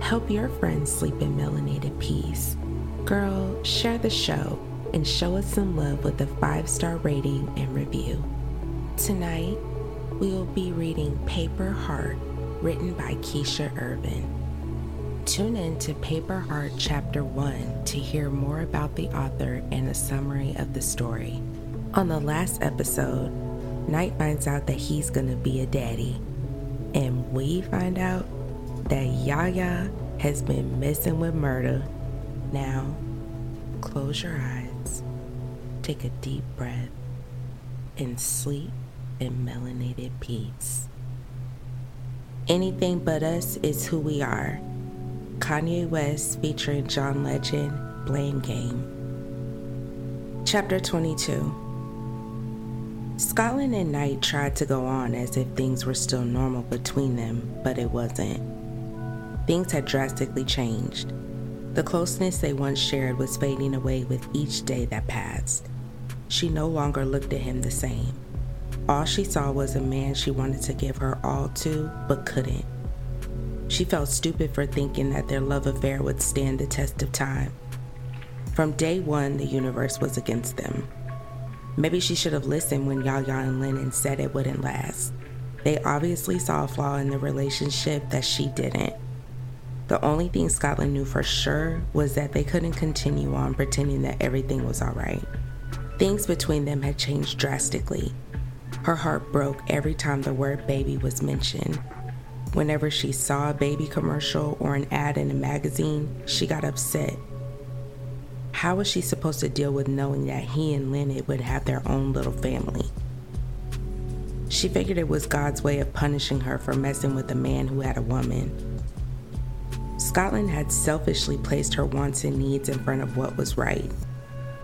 Help your friends sleep in melanated peace. Girl, share the show and show us some love with a five star rating and review. Tonight, we will be reading Paper Heart, written by Keisha Ervin. Tune in to Paper Heart Chapter 1 to hear more about the author and a summary of the story. On the last episode, Knight finds out that he's gonna be a daddy, and we find out that Yaya has been messing with Murda. Now, close your eyes, take a deep breath, and sleep in melanated peace. Anything but us is who we are. Kanye West featuring John Legend, Blame Game. Chapter 22 Scotland and Knight tried to go on as if things were still normal between them, but it wasn't. Things had drastically changed. The closeness they once shared was fading away with each day that passed. She no longer looked at him the same. All she saw was a man she wanted to give her all to, but couldn't. She felt stupid for thinking that their love affair would stand the test of time. From day one, the universe was against them. Maybe she should have listened when Yaya and Lennon said it wouldn't last. They obviously saw a flaw in the relationship that she didn't. The only thing Scotland knew for sure was that they couldn't continue on pretending that everything was alright. Things between them had changed drastically. Her heart broke every time the word baby was mentioned. Whenever she saw a baby commercial or an ad in a magazine, she got upset. How was she supposed to deal with knowing that he and Lennon would have their own little family? She figured it was God's way of punishing her for messing with a man who had a woman. Scotland had selfishly placed her wants and needs in front of what was right.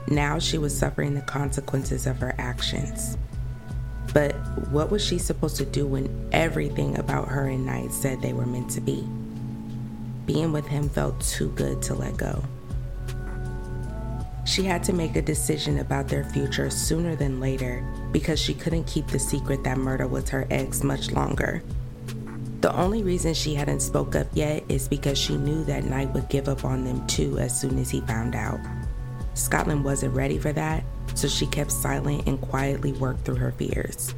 Now she was suffering the consequences of her actions. But what was she supposed to do when everything about her and Knight said they were meant to be? Being with him felt too good to let go. She had to make a decision about their future sooner than later because she couldn't keep the secret that Murda was her ex much longer. The only reason she hadn't spoke up yet is because she knew that Knight would give up on them too as soon as he found out. Scotland wasn't ready for that, so she kept silent and quietly worked through her fears.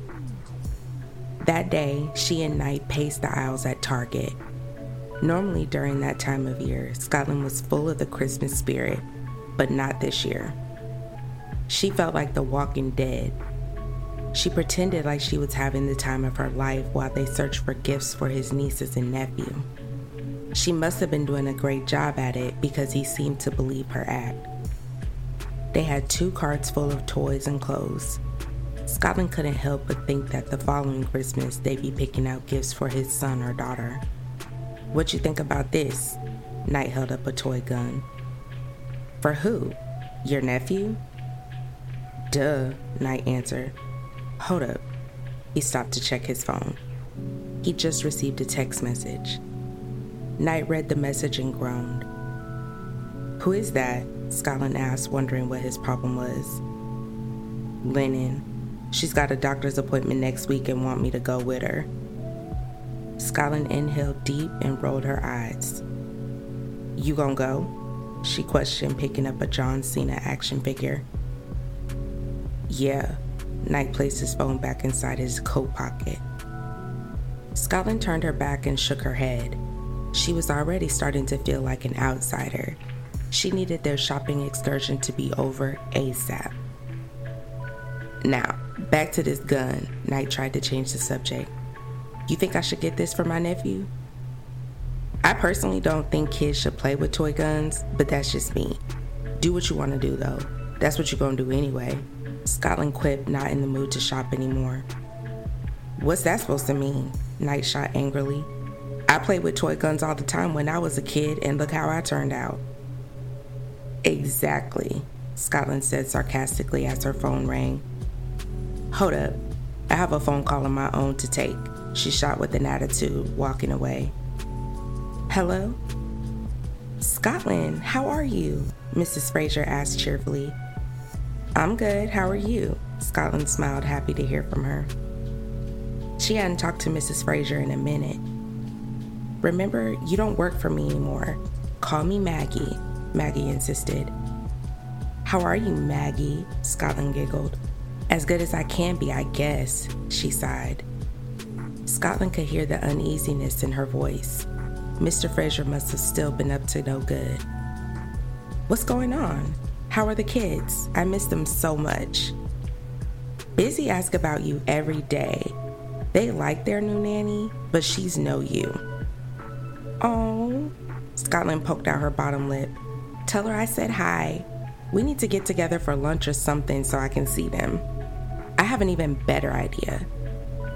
That day, she and Knight paced the aisles at Target. Normally, during that time of year, Scotland was full of the Christmas spirit, but not this year. She felt like the walking dead, she pretended like she was having the time of her life while they searched for gifts for his nieces and nephew. She must have been doing a great job at it because he seemed to believe her act. They had two carts full of toys and clothes. Scotland couldn't help but think that the following Christmas they'd be picking out gifts for his son or daughter. What you think about this? Knight held up a toy gun. For who? Your nephew? Duh, Knight answered. Hold up. He stopped to check his phone. He just received a text message. Knight read the message and groaned. Who is that? Scotland asked, wondering what his problem was. Lennon. She's got a doctor's appointment next week and want me to go with her. Scotland inhaled deep and rolled her eyes. You gonna go? She questioned, picking up a John Cena action figure. Yeah. Knight placed his phone back inside his coat pocket. Scotland turned her back and shook her head. She was already starting to feel like an outsider. She needed their shopping excursion to be over ASAP. Now, back to this gun. Knight tried to change the subject. You think I should get this for my nephew? I personally don't think kids should play with toy guns, but that's just me. Do what you want to do, though. That's what you're going to do anyway. Scotland quipped, not in the mood to shop anymore. What's that supposed to mean? Knight shot angrily. I played with toy guns all the time when I was a kid, and look how I turned out. Exactly, Scotland said sarcastically as her phone rang. Hold up. I have a phone call of my own to take. She shot with an attitude, walking away. Hello? Scotland, how are you? Mrs. Fraser asked cheerfully. I'm good. How are you? Scotland smiled, happy to hear from her. She hadn't talked to Mrs. Fraser in a minute. Remember, you don't work for me anymore. Call me Maggie, Maggie insisted. How are you, Maggie? Scotland giggled. As good as I can be, I guess, she sighed. Scotland could hear the uneasiness in her voice. Mr. Fraser must have still been up to no good. What's going on? How are the kids? I miss them so much. Busy ask about you every day. They like their new nanny, but she's no you. Oh, Scotland poked out her bottom lip. Tell her I said hi. We need to get together for lunch or something so I can see them. I have an even better idea.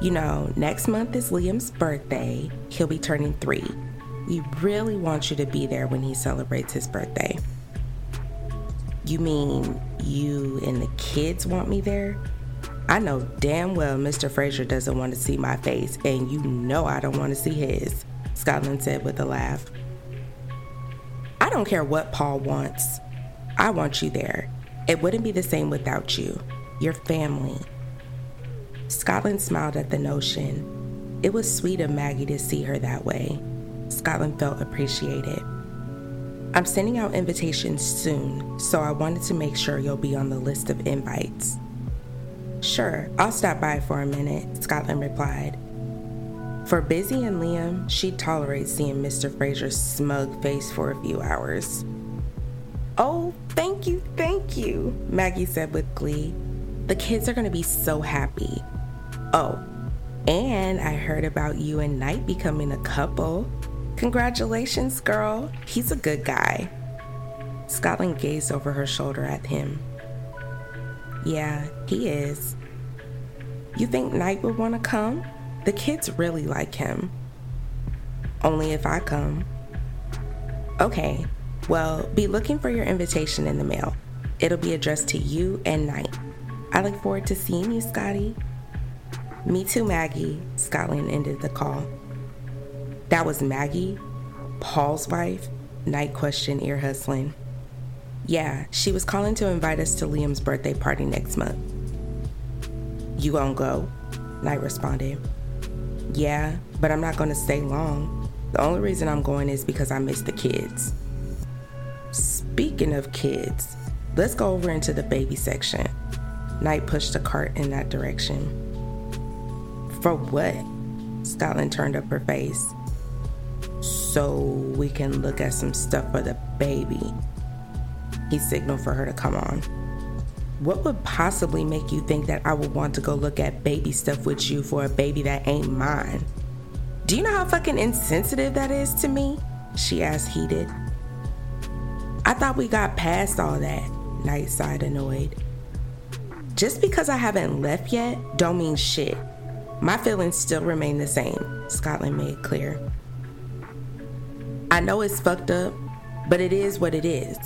You know, next month is Liam's birthday. He'll be turning three. We really want you to be there when he celebrates his birthday. You mean you and the kids want me there? I know damn well Mr. Fraser doesn't want to see my face, and you know I don't want to see his, Scotland said with a laugh. I don't care what Paul wants. I want you there. It wouldn't be the same without you, your family. Scotland smiled at the notion. It was sweet of Maggie to see her that way. Scotland felt appreciated. I'm sending out invitations soon, so I wanted to make sure you'll be on the list of invites. Sure, I'll stop by for a minute, Scotland replied. For Busy and Liam, she'd tolerate seeing Mr. Fraser's smug face for a few hours. Oh, thank you, thank you, Maggie said with glee. The kids are going to be so happy. Oh, and I heard about you and Knight becoming a couple. Congratulations, girl. He's a good guy. Scotland gazed over her shoulder at him. Yeah, he is. You think Knight would want to come? The kids really like him. Only if I come. Okay, well, be looking for your invitation in the mail. It'll be addressed to you and Knight. I look forward to seeing you, Scotty. Me too, Maggie. Scotland ended the call. That was Maggie, Paul's wife? Knight question ear hustling. Yeah, she was calling to invite us to Liam's birthday party next month. You gonna go? Knight responded. Yeah, but I'm not gonna stay long. The only reason I'm going is because I miss the kids. Speaking of kids, let's go over into the baby section. Knight pushed the cart in that direction. For what? Scotland turned up her face so we can look at some stuff for the baby. He signaled for her to come on. What would possibly make you think that I would want to go look at baby stuff with you for a baby that ain't mine? Do you know how fucking insensitive that is to me? She asked, heated. I thought we got past all that, Knight sighed, annoyed. Just because I haven't left yet, don't mean shit. My feelings still remain the same, Scotland made clear. I know it's fucked up, but it is what it is.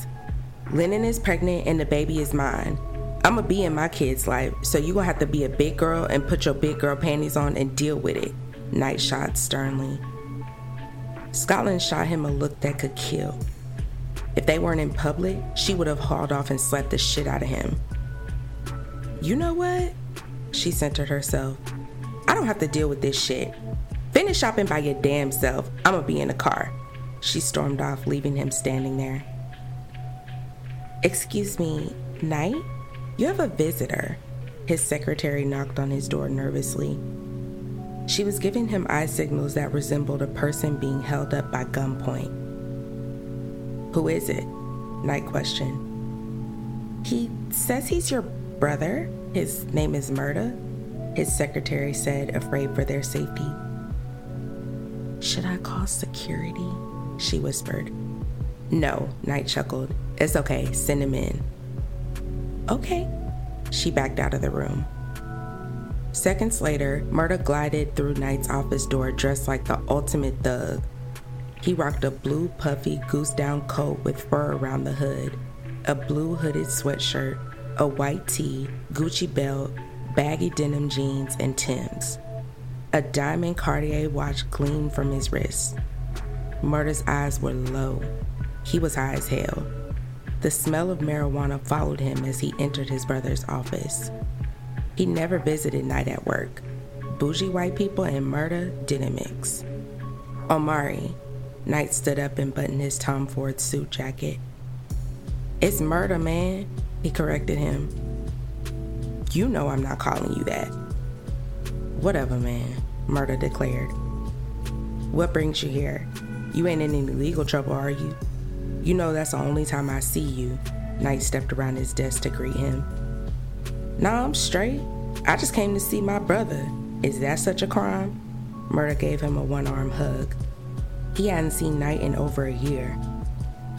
Lennon is pregnant and the baby is mine. I'm gonna be in my kid's life, so you gonna have to be a big girl and put your big girl panties on and deal with it. Knight shot sternly. Scotland shot him a look that could kill. If they weren't in public, she would have hauled off and slapped the shit out of him. You know what? She centered herself. I don't have to deal with this shit. Finish shopping by your damn self. I'ma be in the car. She stormed off, leaving him standing there. Excuse me, Knight? You have a visitor. His secretary knocked on his door nervously. She was giving him eye signals that resembled a person being held up by gunpoint. Who is it? Knight questioned. He says he's your brother. His name is Murda, his secretary said, afraid for their safety. Should I call security? She whispered. No, Knight chuckled. It's okay, send him in. Okay. She backed out of the room. Seconds later, Murda glided through Knight's office door dressed like the ultimate thug. He rocked a blue, puffy, goose down coat with fur around the hood, a blue hooded sweatshirt, a white tee, Gucci belt, baggy denim jeans, and Tim's. A diamond Cartier watch gleamed from his wrist. Murda's eyes were low. He was high as hell. The smell of marijuana followed him as he entered his brother's office. He never visited Knight at work. Bougie white people and Murda didn't mix. Omari, Knight stood up and buttoned his Tom Ford suit jacket. It's Murda, man, he corrected him. You know I'm not calling you that. Whatever, man, Murda declared. What brings you here? You ain't in any legal trouble, are you? You know that's the only time I see you. Knight stepped around his desk to greet him. Nah, I'm straight. I just came to see my brother. Is that such a crime? Murda gave him a one arm hug. He hadn't seen Knight in over a year.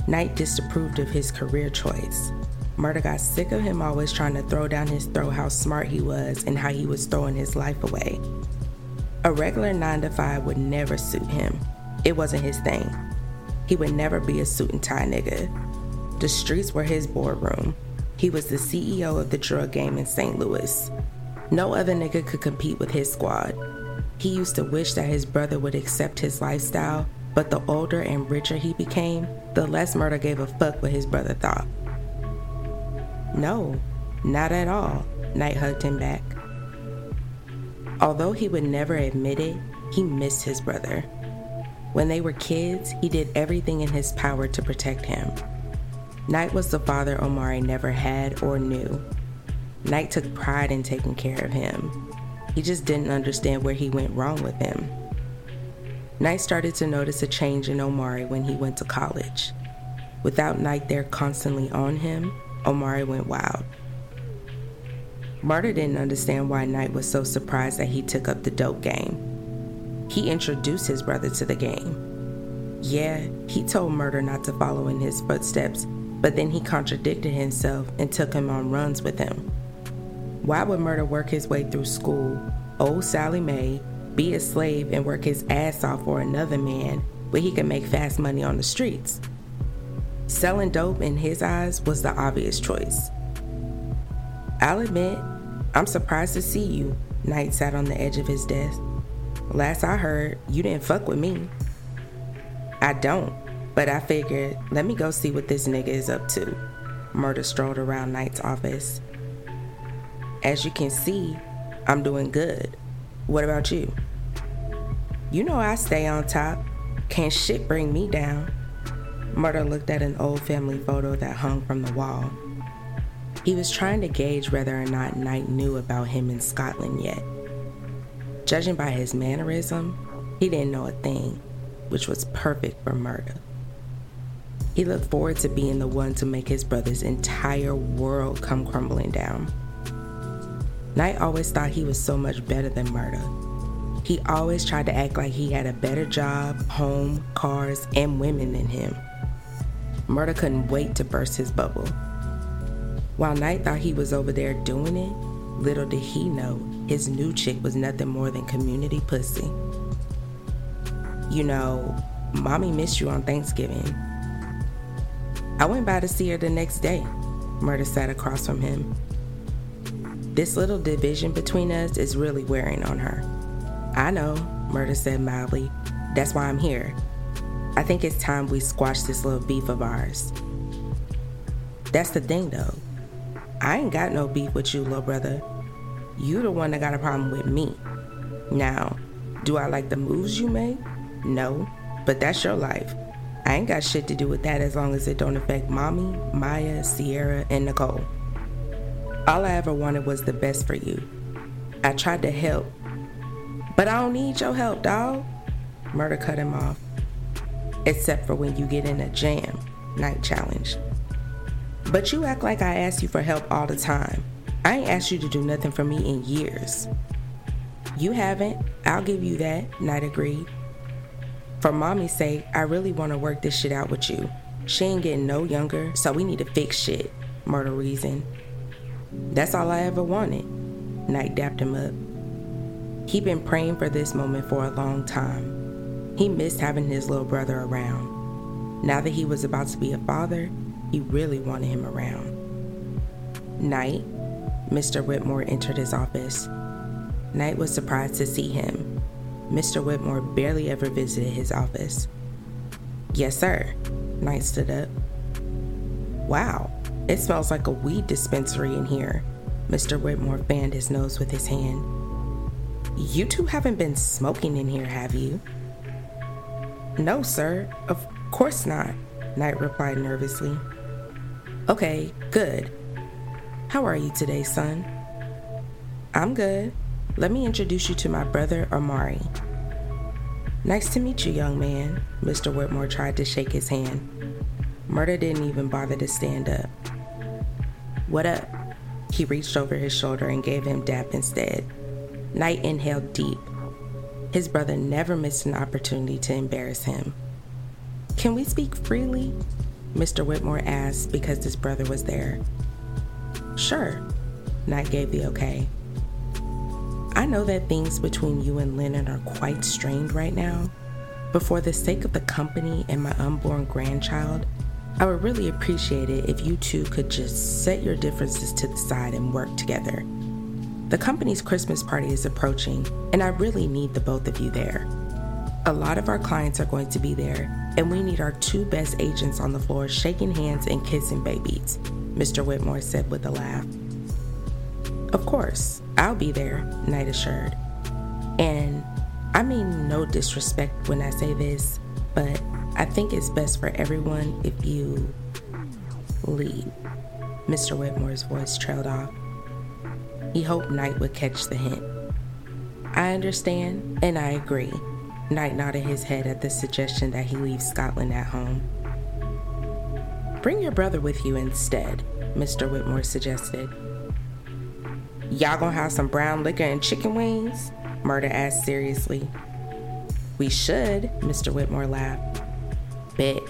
Knight disapproved of his career choice. Murda got sick of him always trying to throw down his throat how smart he was and how he was throwing his life away. A regular 9 to 5 would never suit him. It wasn't his thing. He would never be a suit and tie nigga. The streets were his boardroom. He was the CEO of the drug game in St. Louis. No other nigga could compete with his squad. He used to wish that his brother would accept his lifestyle, but the older and richer he became, the less Murda gave a fuck what his brother thought. No, not at all, Knight hugged him back. Although he would never admit it, he missed his brother. When they were kids, he did everything in his power to protect him. Knight was the father Omari never had or knew. Knight took pride in taking care of him. He just didn't understand where he went wrong with him. Knight started to notice a change in Omari when he went to college. Without Knight there constantly on him, Omari went wild. Murda didn't understand why Knight was so surprised that he took up the dope game. He introduced his brother to the game. Yeah, he told Murda not to follow in his footsteps, but then he contradicted himself and took him on runs with him. Why would Murda work his way through school, old Sallie Mae, be a slave, and work his ass off for another man where he could make fast money on the streets? Selling dope in his eyes was the obvious choice. I'll admit, I'm surprised to see you, Knight sat on the edge of his desk. Last I heard, you didn't fuck with me. I don't, but I figured, let me go see what this nigga is up to. Murda strolled around Knight's office. As you can see, I'm doing good. What about you? You know I stay on top. Can't shit bring me down. Murda looked at an old family photo that hung from the wall. He was trying to gauge whether or not Knight knew about him in Scotland yet. Judging by his mannerism, he didn't know a thing, which was perfect for Murda. He looked forward to being the one to make his brother's entire world come crumbling down. Knight always thought he was so much better than Murda. He always tried to act like he had a better job, home, cars, and women than him. Murda couldn't wait to burst his bubble. While Knight thought he was over there doing it, little did he know his new chick was nothing more than community pussy. You know, mommy missed you on Thanksgiving. I went by to see her the next day. Murda sat across from him. This little division between us is really wearing on her. I know, Murda said mildly. That's why I'm here. I think it's time we squash this little beef of ours. That's the thing though. I ain't got no beef with you, little brother. You the one that got a problem with me. Now, do I like the moves you make? No, but that's your life. I ain't got shit to do with that as long as it don't affect Mommy, Maya, Sierra, and Nicole. All I ever wanted was the best for you. I tried to help, but I don't need your help, dawg. Murda cut him off. Except for when you get in a jam, Knight challenge. But you act like I ask you for help all the time. I ain't asked you to do nothing for me in years. You haven't. I'll give you that, Knight agreed. For mommy's sake, I really want to work this shit out with you. She ain't getting no younger, so we need to fix shit, Murda reasoned. That's all I ever wanted. Knight dapped him up. He'd been praying for this moment for a long time. He missed having his little brother around. Now that he was about to be a father, he really wanted him around. Knight, Mr. Whitmore entered his office. Knight was surprised to see him. Mr. Whitmore barely ever visited his office. Yes, sir. Knight stood up. Wow, it smells like a weed dispensary in here. Mr. Whitmore fanned his nose with his hand. You two haven't been smoking in here, have you? No, sir. Of course not, Knight replied nervously. Okay, good. How are you today, son? I'm good. Let me introduce you to my brother, Amari. Nice to meet you, young man. Mr. Whitmore tried to shake his hand. Murda didn't even bother to stand up. What up? He reached over his shoulder and gave him dap instead. Knight inhaled deep. His brother never missed an opportunity to embarrass him. Can we speak freely? Mr. Whitmore asked because his brother was there. Sure, Knight gave the okay. I know that things between you and Lennon are quite strained right now, but for the sake of the company and my unborn grandchild, I would really appreciate it if you two could just set your differences to the side and work together. The company's Christmas party is approaching, and I really need the both of you there. A lot of our clients are going to be there, and we need our two best agents on the floor shaking hands and kissing babies, Mr. Whitmore said with a laugh. Of course, I'll be there, Knight assured. And I mean no disrespect when I say this, but I think it's best for everyone if you leave. Mr. Whitmore's voice trailed off. He hoped Knight would catch the hint. I understand, and I agree. Knight nodded his head at the suggestion that he leave Scotland at home. Bring your brother with you instead, Mr. Whitmore suggested. Y'all gonna have some brown liquor and chicken wings? Murda asked seriously. We should, Mr. Whitmore laughed. Bet.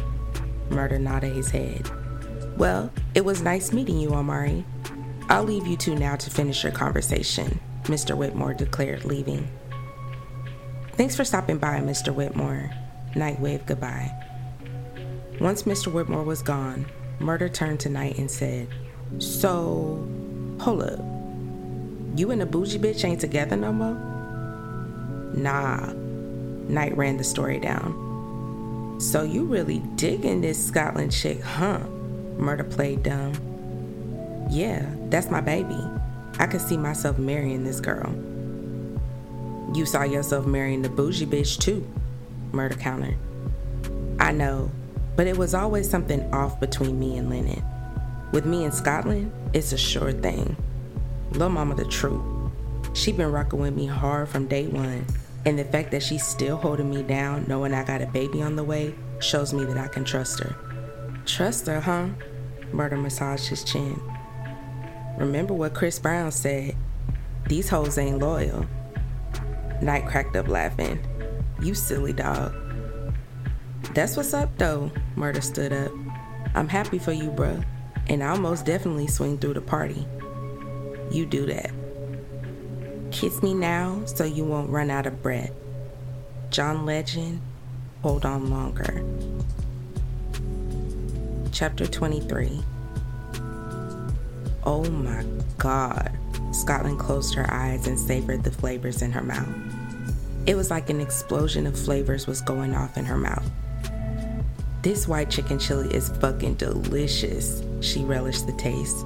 Murda nodded his head. Well, it was nice meeting you, Amari. I'll leave you two now to finish your conversation, Mr. Whitmore declared, leaving. Thanks for stopping by, Mr. Whitmore. Knight waved goodbye. Once Mr. Whitmore was gone, Murda turned to Knight and said, So, hold up. You and the bougie bitch ain't together no more? Nah. Knight ran the story down. So you really digging this Scotland chick, huh? Murda played dumb. Yeah, that's my baby. I could see myself marrying this girl. You saw yourself marrying the bougie bitch too, Murda countered. I know, but it was always something off between me and Lennon. With me in Scotland, it's a sure thing. Lil Mama the truth. She been rocking with me hard from day one, and the fact that she's still holding me down, knowing I got a baby on the way, shows me that I can trust her. Trust her, huh? Murda massaged his chin. Remember what Chris Brown said these hoes ain't loyal. Knight cracked up laughing. You silly dog. That's what's up, though. Murda stood up. I'm happy for you, bruh, and I'll most definitely swing through the party you do that. Kiss me now so you won't run out of breath. John Legend, hold on longer. Chapter 23 Oh my god. Scotland closed her eyes and savored the flavors in her mouth. It was like an explosion of flavors was going off in her mouth. This white chicken chili is fucking delicious. She relished the taste.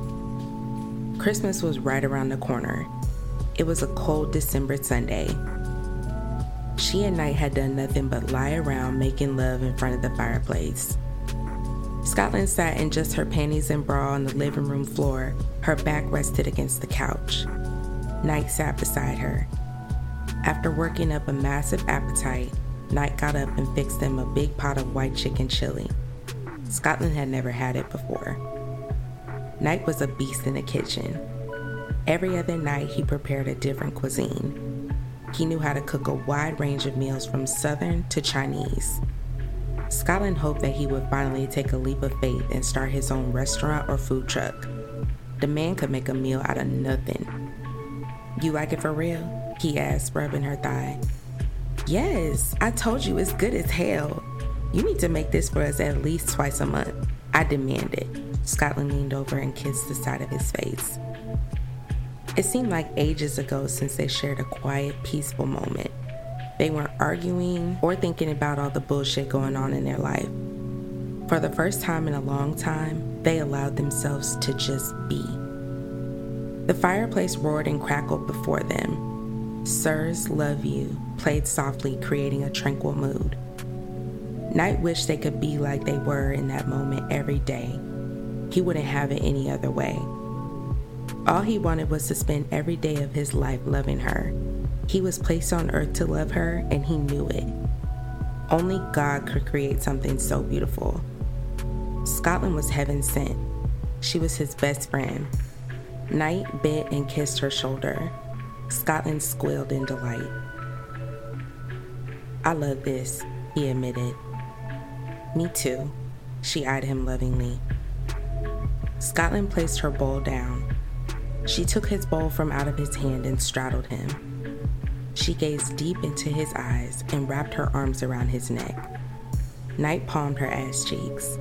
Christmas was right around the corner. It was a cold December Sunday. She and Knight had done nothing but lie around making love in front of the fireplace. Scotland sat in just her panties and bra on the living room floor, her back rested against the couch. Knight sat beside her. After working up a massive appetite, Knight got up and fixed them a big pot of white chicken chili. Scotland had never had it before. Knight was a beast in the kitchen. Every other night, he prepared a different cuisine. He knew how to cook a wide range of meals from Southern to Chinese. Scotland hoped that he would finally take a leap of faith and start his own restaurant or food truck. The man could make a meal out of nothing. You like it for real? He asked, rubbing her thigh. Yes, I told you it's good as hell. You need to make this for us at least twice a month. I demand it. Scotland leaned over and kissed the side of his face. It seemed like ages ago since they shared a quiet, peaceful moment. They weren't arguing or thinking about all the bullshit going on in their life. For the first time in a long time, they allowed themselves to just be. The fireplace roared and crackled before them. Sirs Love You played softly, creating a tranquil mood. Knight wished they could be like they were in that moment every day. He wouldn't have it any other way. All he wanted was to spend every day of his life loving her. He was placed on earth to love her, and he knew it. Only God could create something so beautiful. Scotland was heaven sent. She was his best friend. Knight bit and kissed her shoulder. Scotland squealed in delight. I love this, he admitted. Me too. She eyed him lovingly. Scotland placed her bowl down. She took his bowl from out of his hand and straddled him. She gazed deep into his eyes and wrapped her arms around his neck. Knight palmed her ass cheeks.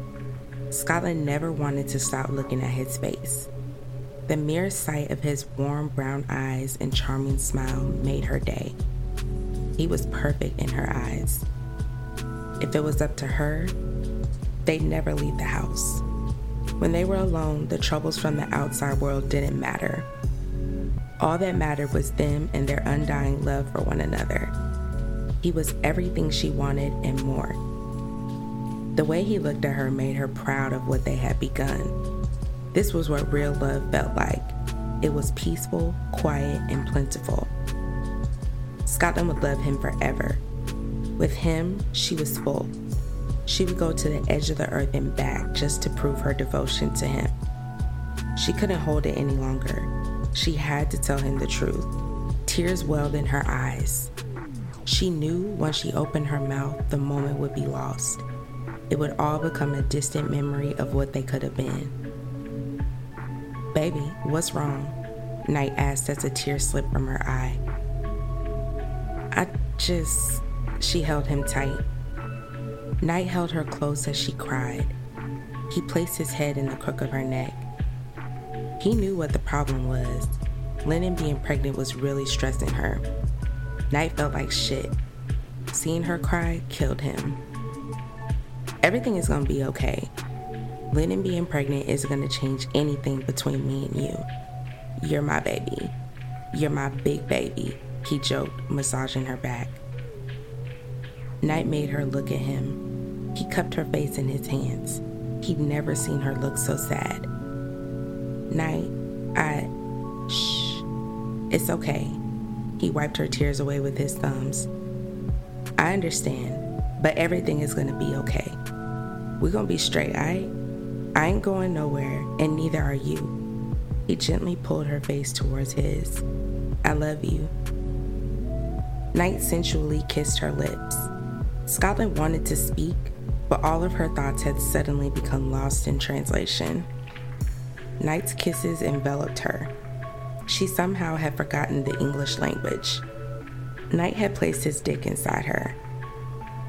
Scotland never wanted to stop looking at his face. The mere sight of his warm brown eyes and charming smile made her day. He was perfect in her eyes. If it was up to her, they'd never leave the house. When they were alone, the troubles from the outside world didn't matter. All that mattered was them and their undying love for one another. He was everything she wanted and more. The way he looked at her made her proud of what they had begun. This was what real love felt like. It was peaceful, quiet, and plentiful. Scotland would love him forever. With him, she was full. She would go to the edge of the earth and back just to prove her devotion to him. She couldn't hold it any longer. She had to tell him the truth. Tears welled in her eyes. She knew once she opened her mouth, the moment would be lost. It would all become a distant memory of what they could have been. Baby, what's wrong? Knight asked as a tear slipped from her eye. I just. She held him tight. Knight held her close as she cried. He placed his head in the crook of her neck. He knew what the problem was. Lennon being pregnant was really stressing her. Knight felt like shit. Seeing her cry killed him. Everything is gonna be okay. Lennon being pregnant isn't gonna change anything between me and you. You're my baby. You're my big baby, he joked, massaging her back. Knight made her look at him. He cupped her face in his hands. He'd never seen her look so sad. Knight, I. Shh. It's okay. He wiped her tears away with his thumbs. I understand, but everything is gonna be okay. We're gonna be straight, alright? I ain't going nowhere, and neither are you. He gently pulled her face towards his. I love you. Knight sensually kissed her lips. Scotland wanted to speak, but all of her thoughts had suddenly become lost in translation. Knight's kisses enveloped her. She somehow had forgotten the English language. Knight had placed his dick inside her.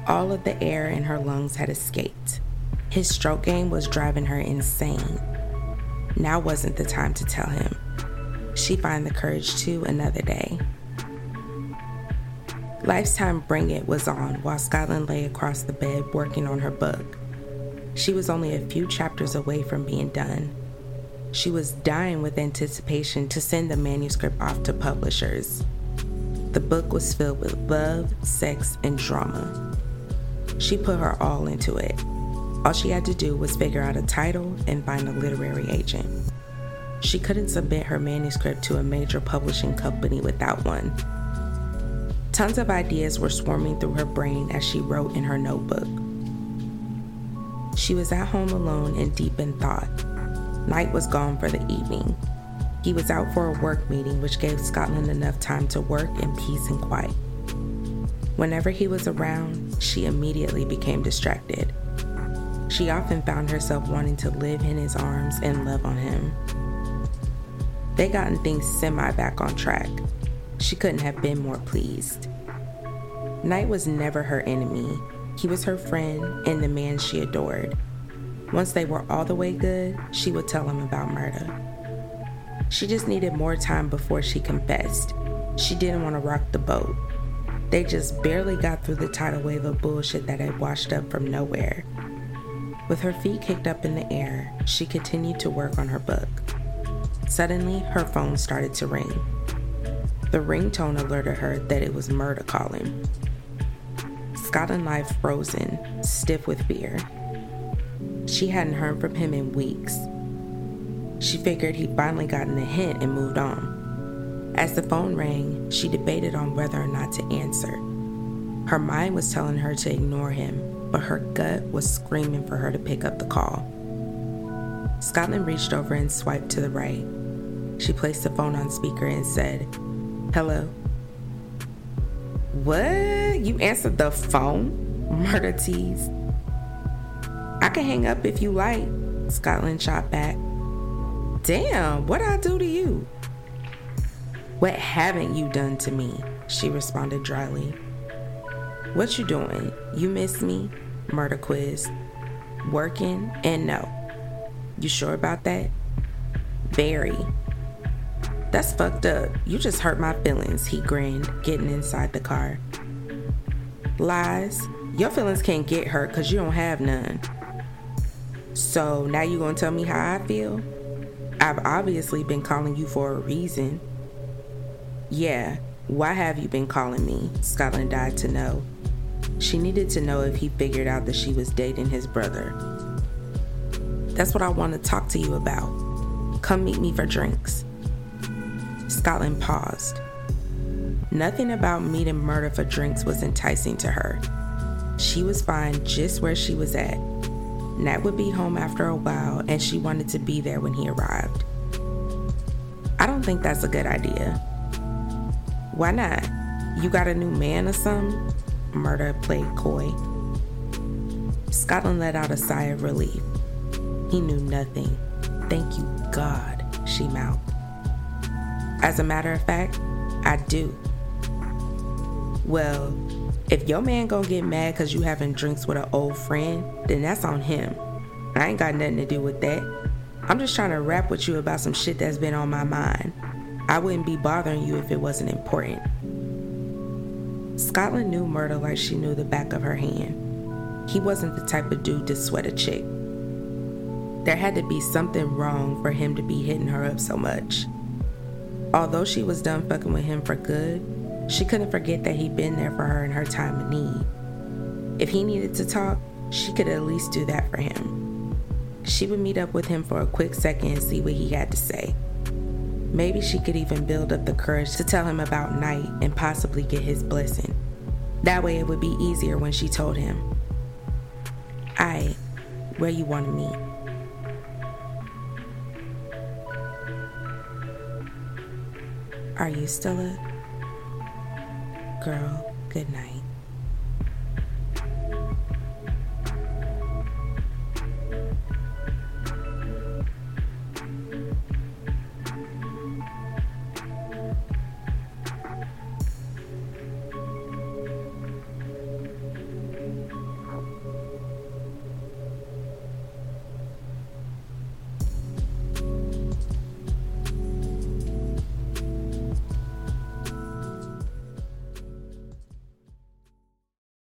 All of the air in her lungs had escaped. His stroke game was driving her insane. Now wasn't the time to tell him. She'd find the courage to another day. Lifetime Bring It was on while Scotland lay across the bed working on her book. She was only a few chapters away from being done. She was dying with anticipation to send the manuscript off to publishers. The book was filled with love, sex, and drama. She put her all into it. All she had to do was figure out a title and find a literary agent. She couldn't submit her manuscript to a major publishing company without one. Tons of ideas were swarming through her brain as she wrote in her notebook. She was at home alone and deep in thought. Knight was gone for the evening. He was out for a work meeting, which gave Scotland enough time to work in peace and quiet. Whenever he was around, she immediately became distracted. She often found herself wanting to live in his arms and love on him. They gotten things semi back on track. She couldn't have been more pleased. Knight was never her enemy. He was her friend and the man she adored. Once they were all the way good, she would tell him about Murda. She just needed more time before she confessed. She didn't want to rock the boat. They just barely got through the tidal wave of bullshit that had washed up from nowhere. With her feet kicked up in the air, she continued to work on her book. Suddenly, her phone started to ring. The ringtone alerted her that it was Murda calling. Scotland life frozen, stiff with fear. She hadn't heard from him in weeks. She figured he'd finally gotten a hint and moved on. As the phone rang, she debated on whether or not to answer. Her mind was telling her to ignore him, but her gut was screaming for her to pick up the call. Scotland reached over and swiped to the right. She placed the phone on speaker and said, Hello. What? You answered the phone? Murda tease. I can hang up if you like, Scotland shot back. Damn, what I do to you? What haven't you done to me? She responded dryly. What you doing? You miss me? Murda quiz. Working? And no. You sure about that? Very. That's fucked up. You just hurt my feelings, he grinned, getting inside the car. Lies. Your feelings can't get hurt because you don't have none. So now you gonna tell me how I feel? I've obviously been calling you for a reason. Yeah, why have you been calling me? Scotland died to know. She needed to know if he figured out that she was dating his brother. That's what I want to talk to you about. Come meet me for drinks. Scotland paused. Nothing about meeting Murda for drinks was enticing to her. She was fine just where she was at. Knight would be home after a while, and she wanted to be there when he arrived. I don't think that's a good idea. Why not? You got a new man or something? Murda played coy. Scotland let out a sigh of relief. He knew nothing. Thank you, God, she mouthed. As a matter of fact, I do. Well, if your man gonna get mad cause you having drinks with an old friend, then that's on him. I ain't got nothing to do with that. I'm just trying to rap with you about some shit that's been on my mind. I wouldn't be bothering you if it wasn't important. Scotland knew Murda like she knew the back of her hand. He wasn't the type of dude to sweat a chick. There had to be something wrong for him to be hitting her up so much. Although she was done fucking with him for good, she couldn't forget that he'd been there for her in her time of need. If he needed to talk, she could at least do that for him. She would meet up with him for a quick second and see what he had to say. Maybe she could even build up the courage to tell him about Knight and possibly get his blessing. That way it would be easier when she told him, I, where you want to meet. Are you still a girl? Good night.